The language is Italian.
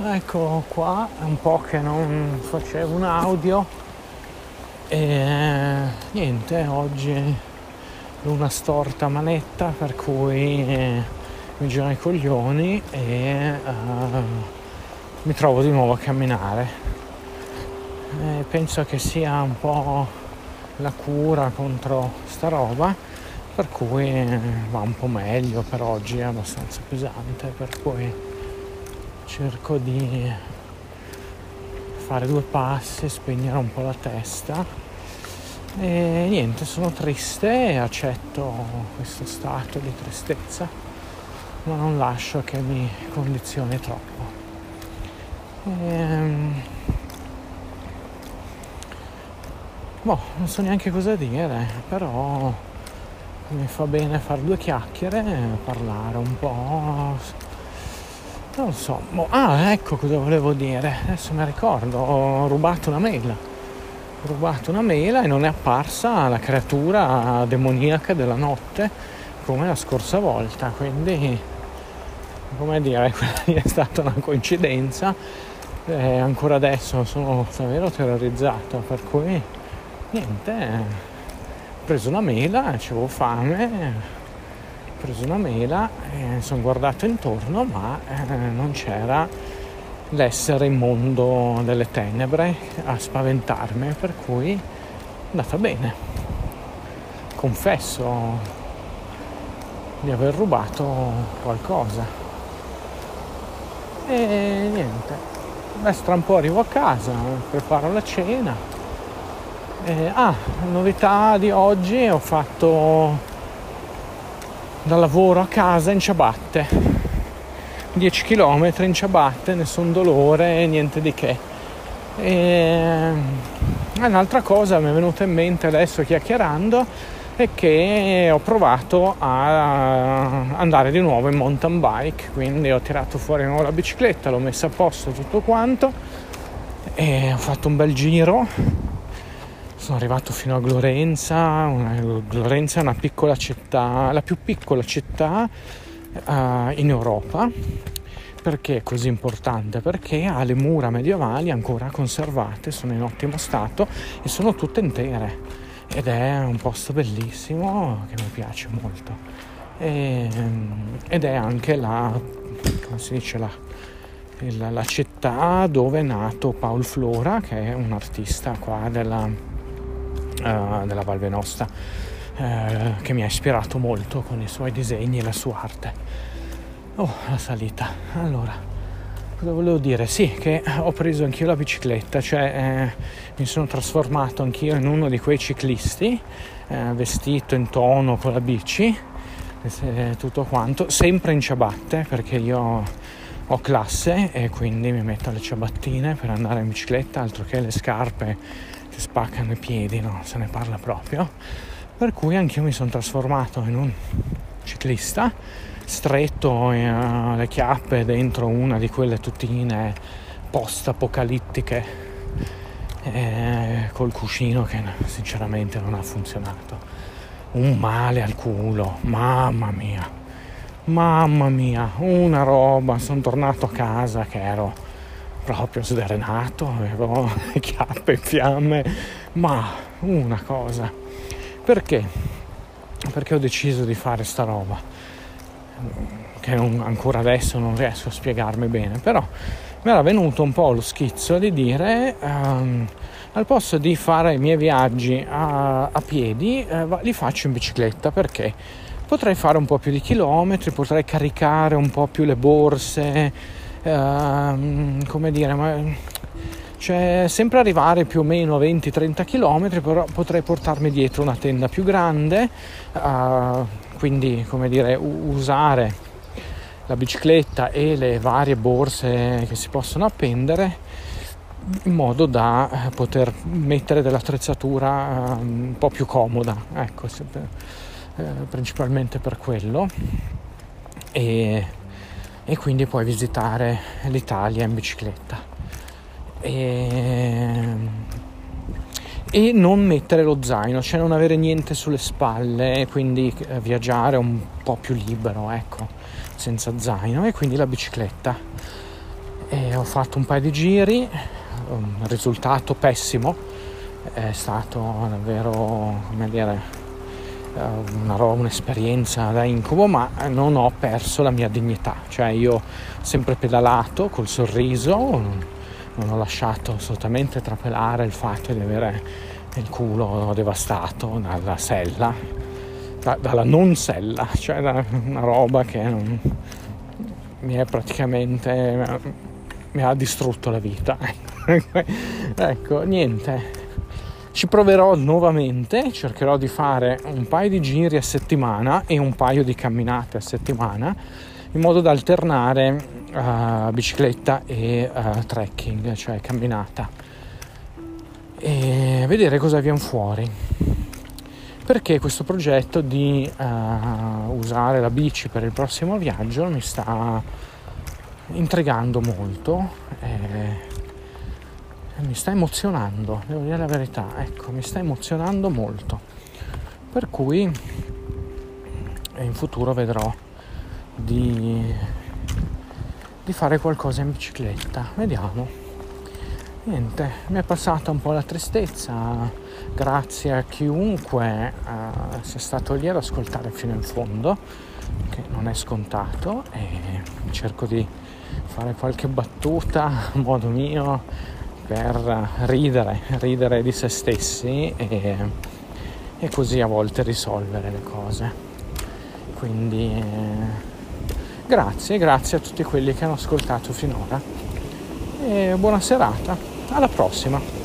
Ecco qua, è un po' che non facevo un audio e niente, oggi luna storta manetta per cui eh, mi gira i coglioni e uh, mi trovo di nuovo a camminare. E penso che sia un po' la cura contro sta roba per cui eh, va un po' meglio per oggi è abbastanza pesante per cui cerco di fare due passi, spegnere un po' la testa e niente, sono triste e accetto questo stato di tristezza, ma non lascio che mi condizioni troppo. Ehm, boh, non so neanche cosa dire, però mi fa bene fare due chiacchiere, parlare un po' Non so. Ah, ecco cosa volevo dire. Adesso mi ricordo, ho rubato una mela. Ho rubato una mela e non è apparsa la creatura demoniaca della notte come la scorsa volta. Quindi, come dire, è stata una coincidenza. E ancora adesso sono davvero terrorizzato. Per cui, niente. Ho preso una mela, avevo fame preso una mela, eh, sono guardato intorno, ma eh, non c'era l'essere immondo delle tenebre a spaventarmi, per cui è andata bene. Confesso di aver rubato qualcosa. E niente, adesso tra un po' arrivo a casa, preparo la cena. E, ah, novità di oggi ho fatto dal lavoro a casa in ciabatte. 10 km in ciabatte nessun dolore niente di che. E un'altra cosa mi è venuta in mente adesso chiacchierando è che ho provato a andare di nuovo in mountain bike quindi ho tirato fuori nuovo la bicicletta l'ho messa a posto tutto quanto e ho fatto un bel giro sono arrivato fino a Glorenza, una, Glorenza è una piccola città, la più piccola città uh, in Europa. Perché è così importante? Perché ha le mura medievali ancora conservate, sono in ottimo stato e sono tutte intere. Ed è un posto bellissimo che mi piace molto. E, ed è anche la, dice, la, la, la città dove è nato Paul Flora, che è un artista qua della, uh, della Val Venosta uh, che mi ha ispirato molto con i suoi disegni e la sua arte. Oh, la salita. Allora, cosa volevo dire? Sì, che ho preso anch'io la bicicletta, cioè eh, mi sono trasformato anch'io in uno di quei ciclisti eh, vestito in tono con la bici, eh, tutto quanto, sempre in ciabatte perché io ho classe e quindi mi metto le ciabattine per andare in bicicletta, altro che le scarpe che spaccano i piedi, no? Se ne parla proprio. Per cui anch'io mi sono trasformato in un ciclista stretto eh, le chiappe dentro una di quelle tutine post-apocalittiche eh, col cuscino che sinceramente non ha funzionato. Un male al culo, mamma mia, mamma mia, una roba. Sono tornato a casa che ero proprio sdrenato, avevo le chiappe in fiamme, ma una cosa. Perché? Perché ho deciso di fare sta roba, che non, ancora adesso non riesco a spiegarmi bene, però mi era venuto un po' lo schizzo di dire um, al posto di fare i miei viaggi a, a piedi eh, li faccio in bicicletta perché potrei fare un po' più di chilometri, potrei caricare un po' più le borse, Ehm, come dire, ma cioè sempre arrivare più o meno a 20-30 km, però potrei portarmi dietro una tenda più grande, uh, quindi come dire, usare la bicicletta e le varie borse che si possono appendere in modo da eh, poter mettere dell'attrezzatura uh, un po' più comoda, ecco, sempre, uh, principalmente per quello. E e quindi puoi visitare l'Italia in bicicletta. E, e non mettere lo zaino, cioè non avere niente sulle spalle, quindi eh, viaggiare un po' più libero, ecco, senza zaino e quindi la bicicletta. e ho fatto un paio di giri, un risultato pessimo, è stato davvero, come dire, una roba, un'esperienza da incubo, ma non ho perso la mia dignità, cioè io ho sempre pedalato col sorriso, non ho lasciato assolutamente trapelare il fatto di avere il culo devastato dalla sella, da, dalla non sella, cioè da una roba che non, mi è praticamente mi ha distrutto la vita. ecco, niente. Ci proverò nuovamente, cercherò di fare un paio di giri a settimana e un paio di camminate a settimana in modo da alternare uh, bicicletta e uh, trekking, cioè camminata e vedere cosa viene fuori. Perché questo progetto di uh, usare la bici per il prossimo viaggio mi sta intrigando molto e mi sta emozionando, devo dire la verità, ecco, mi sta emozionando molto. Per cui in futuro vedrò di, di fare qualcosa in bicicletta, vediamo. Niente, mi è passata un po' la tristezza, grazie a chiunque uh, sia stato lì ad ascoltare fino in fondo, che non è scontato e cerco di fare qualche battuta a modo mio per ridere, ridere di se stessi e, e così a volte risolvere le cose. Quindi eh, grazie, grazie a tutti quelli che hanno ascoltato finora e buona serata, alla prossima!